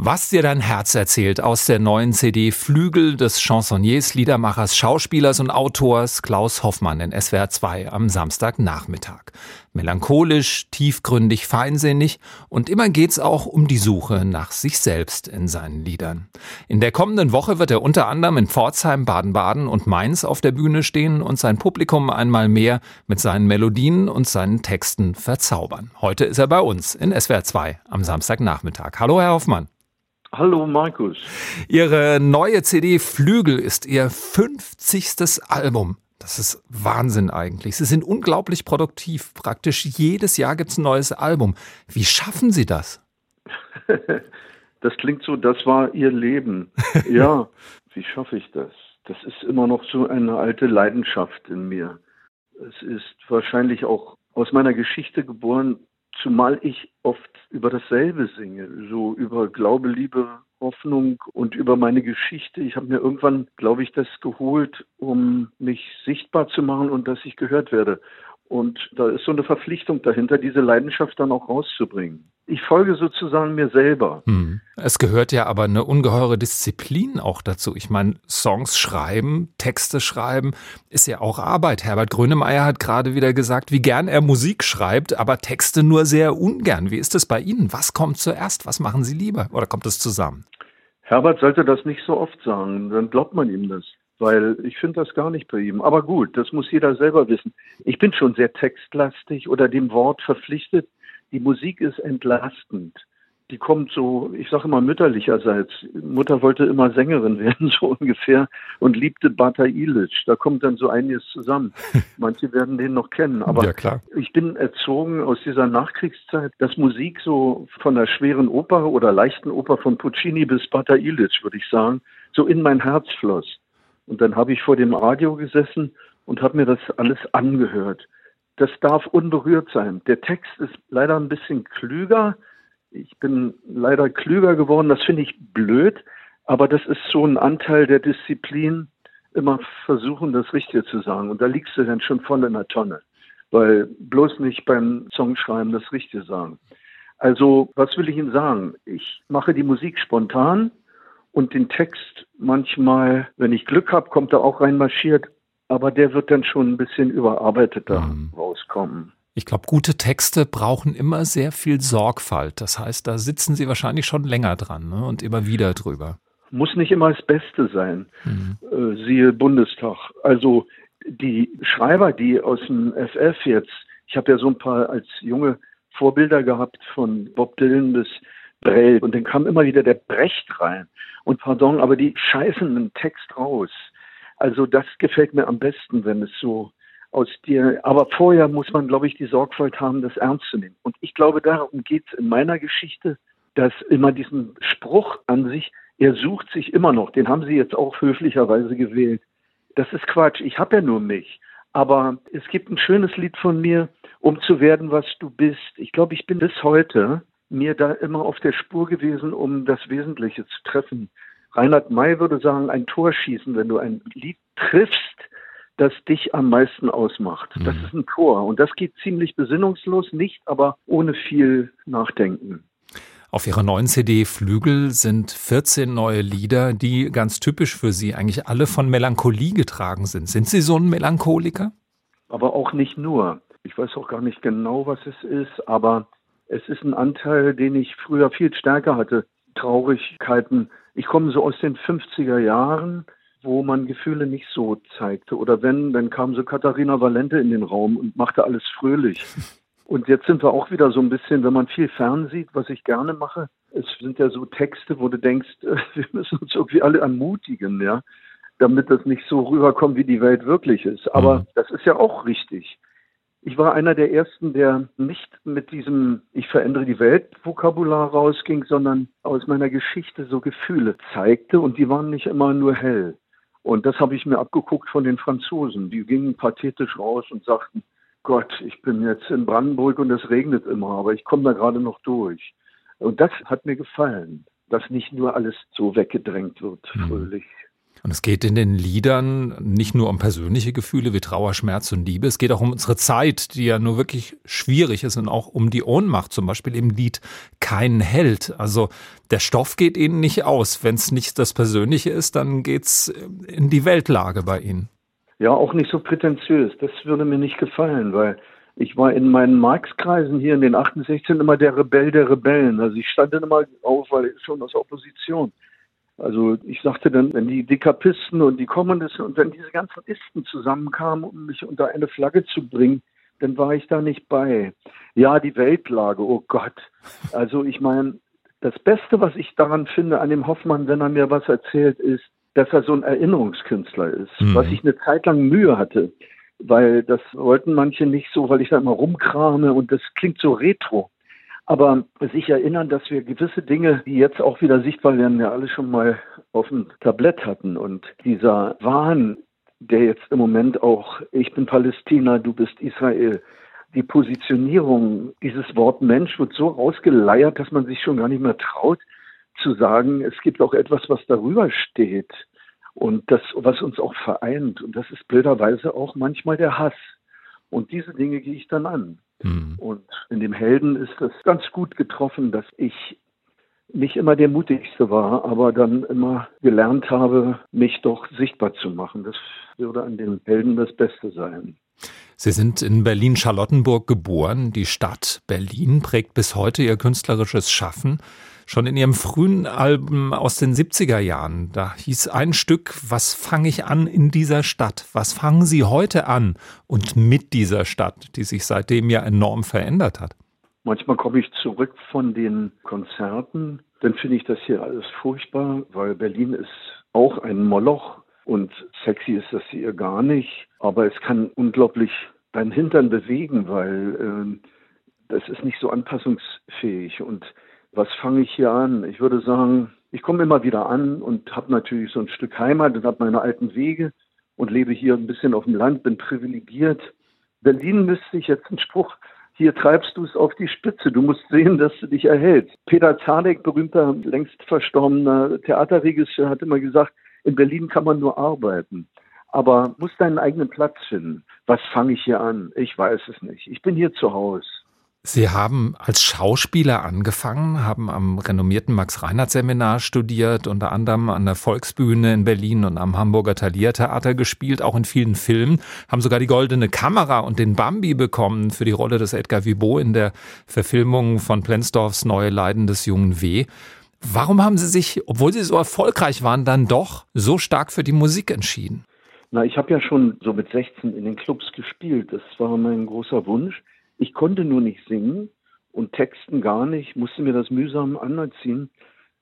Was dir dein Herz erzählt aus der neuen CD Flügel des Chansonniers, Liedermachers, Schauspielers und Autors Klaus Hoffmann in SWR 2 am Samstagnachmittag. Melancholisch, tiefgründig, feinsinnig und immer geht's auch um die Suche nach sich selbst in seinen Liedern. In der kommenden Woche wird er unter anderem in Pforzheim, Baden-Baden und Mainz auf der Bühne stehen und sein Publikum einmal mehr mit seinen Melodien und seinen Texten verzaubern. Heute ist er bei uns in SWR 2 am Samstagnachmittag. Hallo, Herr Hoffmann. Hallo Markus. Ihre neue CD Flügel ist Ihr 50. Album. Das ist Wahnsinn eigentlich. Sie sind unglaublich produktiv. Praktisch jedes Jahr gibt es ein neues Album. Wie schaffen Sie das? Das klingt so, das war Ihr Leben. Ja, wie schaffe ich das? Das ist immer noch so eine alte Leidenschaft in mir. Es ist wahrscheinlich auch aus meiner Geschichte geboren, zumal ich oft über dasselbe singe, so über Glaube, Liebe, Hoffnung und über meine Geschichte. Ich habe mir irgendwann, glaube ich, das geholt, um mich sichtbar zu machen und dass ich gehört werde. Und da ist so eine Verpflichtung dahinter, diese Leidenschaft dann auch rauszubringen. Ich folge sozusagen mir selber. Hm. Es gehört ja aber eine ungeheure Disziplin auch dazu. Ich meine, Songs schreiben, Texte schreiben, ist ja auch Arbeit. Herbert Grönemeyer hat gerade wieder gesagt, wie gern er Musik schreibt, aber Texte nur sehr ungern. Wie ist es bei Ihnen? Was kommt zuerst? Was machen Sie lieber? Oder kommt es zusammen? Herbert sollte das nicht so oft sagen, dann glaubt man ihm das weil ich finde das gar nicht bei ihm. Aber gut, das muss jeder selber wissen. Ich bin schon sehr textlastig oder dem Wort verpflichtet. Die Musik ist entlastend. Die kommt so, ich sage immer mütterlicherseits. Mutter wollte immer Sängerin werden, so ungefähr, und liebte Bata Ilic. Da kommt dann so einiges zusammen. Manche werden den noch kennen. Aber ja, ich bin erzogen aus dieser Nachkriegszeit, dass Musik so von der schweren Oper oder leichten Oper von Puccini bis Bata Ilic, würde ich sagen, so in mein Herz floss. Und dann habe ich vor dem Radio gesessen und habe mir das alles angehört. Das darf unberührt sein. Der Text ist leider ein bisschen klüger. Ich bin leider klüger geworden. Das finde ich blöd. Aber das ist so ein Anteil der Disziplin, immer versuchen, das Richtige zu sagen. Und da liegst du dann schon voll in der Tonne. Weil bloß nicht beim Songschreiben das Richtige sagen. Also, was will ich Ihnen sagen? Ich mache die Musik spontan und den Text manchmal, wenn ich Glück habe, kommt er auch reinmarschiert, aber der wird dann schon ein bisschen überarbeiteter mhm. rauskommen. Ich glaube, gute Texte brauchen immer sehr viel Sorgfalt. Das heißt, da sitzen Sie wahrscheinlich schon länger dran ne? und immer wieder drüber. Muss nicht immer das Beste sein. Mhm. Äh, siehe Bundestag. Also die Schreiber, die aus dem FF jetzt, ich habe ja so ein paar als junge Vorbilder gehabt, von Bob Dylan bis Brell. Und dann kam immer wieder der Brecht rein. Und pardon, aber die scheißen einen Text raus. Also das gefällt mir am besten, wenn es so aus dir. Aber vorher muss man, glaube ich, die Sorgfalt haben, das ernst zu nehmen. Und ich glaube, darum geht es in meiner Geschichte, dass immer diesen Spruch an sich, er sucht sich immer noch, den haben Sie jetzt auch höflicherweise gewählt. Das ist Quatsch. Ich habe ja nur mich. Aber es gibt ein schönes Lied von mir, um zu werden, was du bist. Ich glaube, ich bin bis heute mir da immer auf der Spur gewesen, um das Wesentliche zu treffen. Reinhard May würde sagen, ein Tor schießen, wenn du ein Lied triffst, das dich am meisten ausmacht. Mhm. Das ist ein Tor. Und das geht ziemlich besinnungslos, nicht aber ohne viel Nachdenken. Auf Ihrer neuen CD Flügel sind 14 neue Lieder, die ganz typisch für Sie eigentlich alle von Melancholie getragen sind. Sind Sie so ein Melancholiker? Aber auch nicht nur. Ich weiß auch gar nicht genau, was es ist, aber es ist ein Anteil, den ich früher viel stärker hatte. Traurigkeiten. Ich komme so aus den 50er Jahren, wo man Gefühle nicht so zeigte. Oder wenn, dann kam so Katharina Valente in den Raum und machte alles fröhlich. Und jetzt sind wir auch wieder so ein bisschen, wenn man viel fernsieht, was ich gerne mache. Es sind ja so Texte, wo du denkst, wir müssen uns irgendwie alle ermutigen, ja, damit das nicht so rüberkommt, wie die Welt wirklich ist. Aber mhm. das ist ja auch richtig. Ich war einer der ersten, der nicht mit diesem Ich verändere die Welt Vokabular rausging, sondern aus meiner Geschichte so Gefühle zeigte und die waren nicht immer nur hell. Und das habe ich mir abgeguckt von den Franzosen. Die gingen pathetisch raus und sagten, Gott, ich bin jetzt in Brandenburg und es regnet immer, aber ich komme da gerade noch durch. Und das hat mir gefallen, dass nicht nur alles so weggedrängt wird, mhm. Und es geht in den Liedern nicht nur um persönliche Gefühle wie Trauer, Schmerz und Liebe, es geht auch um unsere Zeit, die ja nur wirklich schwierig ist und auch um die Ohnmacht, zum Beispiel im Lied Kein Held. Also der Stoff geht Ihnen nicht aus. Wenn es nicht das Persönliche ist, dann geht's in die Weltlage bei Ihnen. Ja, auch nicht so prätentiös. Das würde mir nicht gefallen, weil ich war in meinen Marx-Kreisen hier in den 68 immer der Rebell der Rebellen. Also ich stand dann immer auf, weil ich schon aus der Opposition. Also ich sagte dann, wenn die Dekapisten und die Kommunisten und wenn diese ganzen Isten zusammenkamen, um mich unter eine Flagge zu bringen, dann war ich da nicht bei. Ja, die Weltlage, oh Gott. Also ich meine, das Beste, was ich daran finde an dem Hoffmann, wenn er mir was erzählt, ist, dass er so ein Erinnerungskünstler ist, mhm. was ich eine Zeit lang Mühe hatte, weil das wollten manche nicht so, weil ich da immer rumkrame und das klingt so retro. Aber sich erinnern, dass wir gewisse Dinge, die jetzt auch wieder sichtbar werden, ja alle schon mal auf dem Tablett hatten. Und dieser Wahn, der jetzt im Moment auch, ich bin Palästina, du bist Israel, die Positionierung, dieses Wort Mensch wird so rausgeleiert, dass man sich schon gar nicht mehr traut zu sagen, es gibt auch etwas, was darüber steht und das, was uns auch vereint. Und das ist blöderweise auch manchmal der Hass. Und diese Dinge gehe ich dann an. Mhm. Und in dem Helden ist das ganz gut getroffen, dass ich nicht immer der mutigste war, aber dann immer gelernt habe, mich doch sichtbar zu machen. Das würde an dem Helden das Beste sein. Sie sind in Berlin-Charlottenburg geboren. Die Stadt Berlin prägt bis heute Ihr künstlerisches Schaffen. Schon in Ihrem frühen Album aus den 70er Jahren, da hieß ein Stück, was fange ich an in dieser Stadt? Was fangen Sie heute an und mit dieser Stadt, die sich seitdem ja enorm verändert hat? Manchmal komme ich zurück von den Konzerten, dann finde ich das hier alles furchtbar, weil Berlin ist auch ein Moloch und sexy ist das hier gar nicht, aber es kann unglaublich deinen Hintern bewegen, weil äh, das ist nicht so anpassungsfähig und was fange ich hier an? Ich würde sagen, ich komme immer wieder an und habe natürlich so ein Stück Heimat und habe meine alten Wege und lebe hier ein bisschen auf dem Land, bin privilegiert. Berlin müsste ich jetzt einen Spruch, hier treibst du es auf die Spitze. Du musst sehen, dass du dich erhältst. Peter Zadek, berühmter, längst verstorbener Theaterregisseur, hat immer gesagt, in Berlin kann man nur arbeiten. Aber muss deinen eigenen Platz finden. Was fange ich hier an? Ich weiß es nicht. Ich bin hier zu Hause. Sie haben als Schauspieler angefangen, haben am renommierten Max-Reinhardt-Seminar studiert, unter anderem an der Volksbühne in Berlin und am Hamburger Thalia-Theater gespielt, auch in vielen Filmen, haben sogar die Goldene Kamera und den Bambi bekommen für die Rolle des Edgar Vibot in der Verfilmung von Plensdorfs Neue Leiden des jungen W. Warum haben Sie sich, obwohl Sie so erfolgreich waren, dann doch so stark für die Musik entschieden? Na, ich habe ja schon so mit 16 in den Clubs gespielt. Das war mein großer Wunsch. Ich konnte nur nicht singen und texten gar nicht, musste mir das mühsam anerziehen.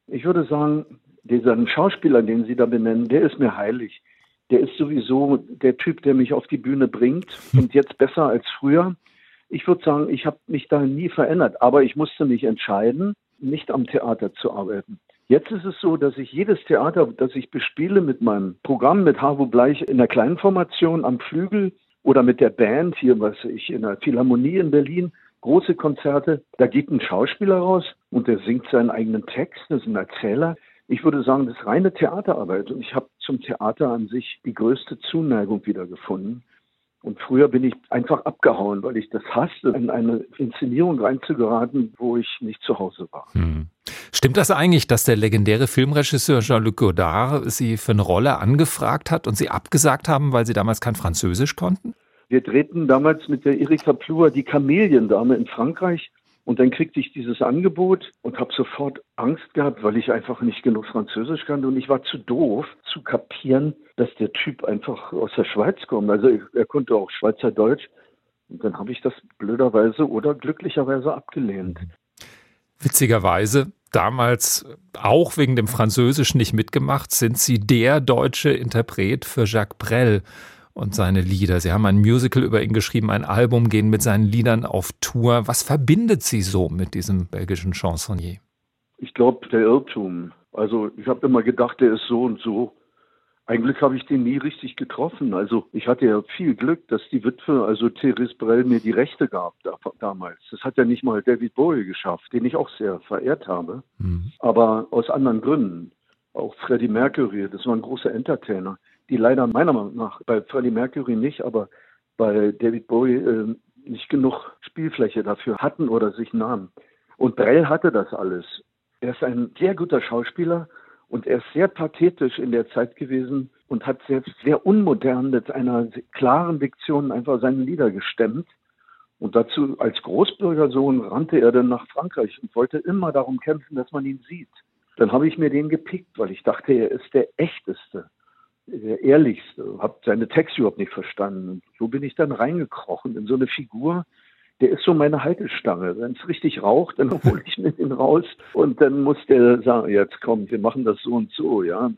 Ich würde sagen, dieser Schauspieler, den Sie da benennen, der ist mir heilig. Der ist sowieso der Typ, der mich auf die Bühne bringt und jetzt besser als früher. Ich würde sagen, ich habe mich da nie verändert, aber ich musste mich entscheiden, nicht am Theater zu arbeiten. Jetzt ist es so, dass ich jedes Theater, das ich bespiele mit meinem Programm mit Harvo Bleich in der kleinen Formation am Flügel, oder mit der Band hier, was ich in der Philharmonie in Berlin, große Konzerte, da geht ein Schauspieler raus und der singt seinen eigenen Text, das ist ein Erzähler. Ich würde sagen, das ist reine Theaterarbeit und ich habe zum Theater an sich die größte Zuneigung wiedergefunden. Und früher bin ich einfach abgehauen, weil ich das hasste, in eine Inszenierung reinzugeraten, wo ich nicht zu Hause war. Hm. Stimmt das eigentlich, dass der legendäre Filmregisseur Jean-Luc Godard Sie für eine Rolle angefragt hat und Sie abgesagt haben, weil Sie damals kein Französisch konnten? Wir drehten damals mit der Erika Plur die Kameliendame in Frankreich und dann kriegte ich dieses Angebot und habe sofort Angst gehabt, weil ich einfach nicht genug Französisch kannte. Und ich war zu doof zu kapieren, dass der Typ einfach aus der Schweiz kommt. Also er konnte auch Schweizerdeutsch. Und dann habe ich das blöderweise oder glücklicherweise abgelehnt. Witzigerweise, damals auch wegen dem Französischen nicht mitgemacht, sind Sie der deutsche Interpret für Jacques Brel und seine Lieder. Sie haben ein Musical über ihn geschrieben, ein Album, gehen mit seinen Liedern auf Tour. Was verbindet Sie so mit diesem belgischen Chansonnier? Ich glaube, der Irrtum. Also ich habe immer gedacht, der ist so und so. Eigentlich habe ich den nie richtig getroffen. Also ich hatte ja viel Glück, dass die Witwe, also Therese Brell, mir die Rechte gab da, damals. Das hat ja nicht mal David Bowie geschafft, den ich auch sehr verehrt habe, mhm. aber aus anderen Gründen. Auch Freddie Mercury, das war ein großer Entertainer, die leider meiner Meinung nach bei Freddie Mercury nicht, aber bei David Bowie äh, nicht genug Spielfläche dafür hatten oder sich nahmen. Und Brell hatte das alles. Er ist ein sehr guter Schauspieler und er ist sehr pathetisch in der Zeit gewesen und hat selbst sehr unmodern mit einer klaren Diktion einfach seine Lieder gestemmt. Und dazu als Großbürgersohn rannte er dann nach Frankreich und wollte immer darum kämpfen, dass man ihn sieht. Dann habe ich mir den gepickt, weil ich dachte, er ist der echteste, der ehrlichste, habe seine Texte überhaupt nicht verstanden. Und so bin ich dann reingekrochen in so eine Figur, der ist so meine Haltestange. Wenn es richtig raucht, dann hole ich mir den raus und dann muss der sagen, jetzt komm, wir machen das so und so, ja.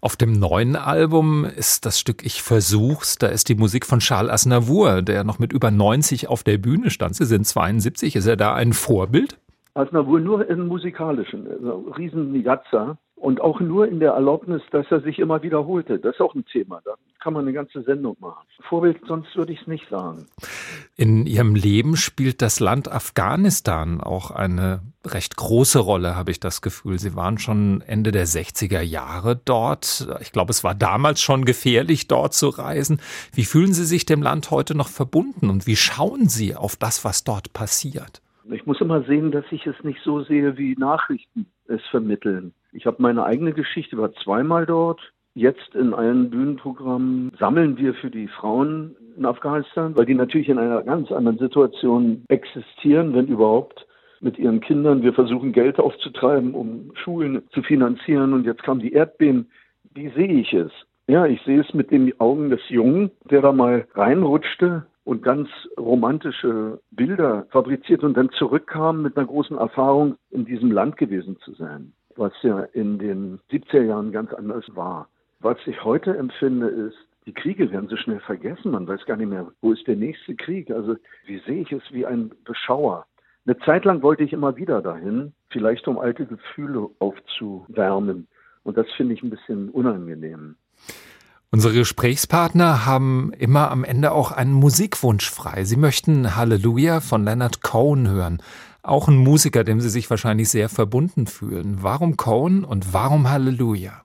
Auf dem neuen Album ist das Stück Ich versuch's, da ist die Musik von Charles Aznavour, der noch mit über 90 auf der Bühne stand. Sie sind 72, ist er da ein Vorbild? Aznavour nur im musikalischen, also Riesenjatzer und auch nur in der Erlaubnis, dass er sich immer wiederholte. Das ist auch ein Thema. Da kann man eine ganze Sendung machen. Vorbild, sonst würde ich es nicht sagen. In Ihrem Leben spielt das Land Afghanistan auch eine recht große Rolle, habe ich das Gefühl. Sie waren schon Ende der 60er Jahre dort. Ich glaube, es war damals schon gefährlich, dort zu reisen. Wie fühlen Sie sich dem Land heute noch verbunden und wie schauen Sie auf das, was dort passiert? Ich muss immer sehen, dass ich es nicht so sehe, wie Nachrichten es vermitteln. Ich habe meine eigene Geschichte, war zweimal dort. Jetzt in allen Bühnenprogrammen sammeln wir für die Frauen in Afghanistan, weil die natürlich in einer ganz anderen Situation existieren, wenn überhaupt, mit ihren Kindern. Wir versuchen Geld aufzutreiben, um Schulen zu finanzieren. Und jetzt kamen die Erdbeben. Wie sehe ich es? Ja, ich sehe es mit den Augen des Jungen, der da mal reinrutschte und ganz romantische Bilder fabriziert und dann zurückkam mit einer großen Erfahrung, in diesem Land gewesen zu sein, was ja in den 70er Jahren ganz anders war. Was ich heute empfinde, ist, die Kriege werden so schnell vergessen. Man weiß gar nicht mehr, wo ist der nächste Krieg. Also wie sehe ich es wie ein Beschauer. Eine Zeit lang wollte ich immer wieder dahin, vielleicht um alte Gefühle aufzuwärmen. Und das finde ich ein bisschen unangenehm. Unsere Gesprächspartner haben immer am Ende auch einen Musikwunsch frei. Sie möchten Halleluja von Leonard Cohen hören. Auch ein Musiker, dem Sie sich wahrscheinlich sehr verbunden fühlen. Warum Cohen und warum Halleluja?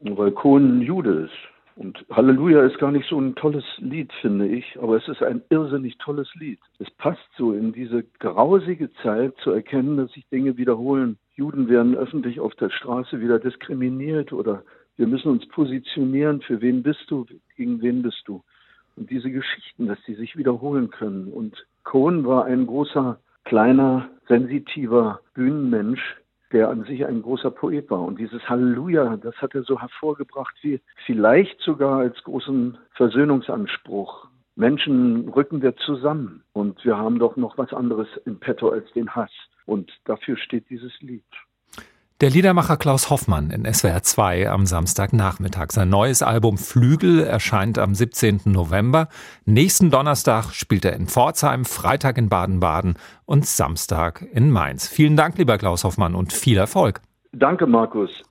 Weil Cohen Jude ist. Und Halleluja ist gar nicht so ein tolles Lied, finde ich, aber es ist ein irrsinnig tolles Lied. Es passt so in diese grausige Zeit zu erkennen, dass sich Dinge wiederholen. Juden werden öffentlich auf der Straße wieder diskriminiert oder wir müssen uns positionieren, für wen bist du, gegen wen bist du. Und diese Geschichten, dass die sich wiederholen können. Und Cohen war ein großer, kleiner, sensitiver Bühnenmensch, der an sich ein großer Poet war. Und dieses Halleluja, das hat er so hervorgebracht wie vielleicht sogar als großen Versöhnungsanspruch. Menschen rücken wir zusammen und wir haben doch noch was anderes im Petto als den Hass. Und dafür steht dieses Lied. Der Liedermacher Klaus Hoffmann in SWR 2 am Samstagnachmittag. Sein neues Album Flügel erscheint am 17. November. Nächsten Donnerstag spielt er in Pforzheim, Freitag in Baden-Baden und Samstag in Mainz. Vielen Dank, lieber Klaus Hoffmann, und viel Erfolg. Danke, Markus.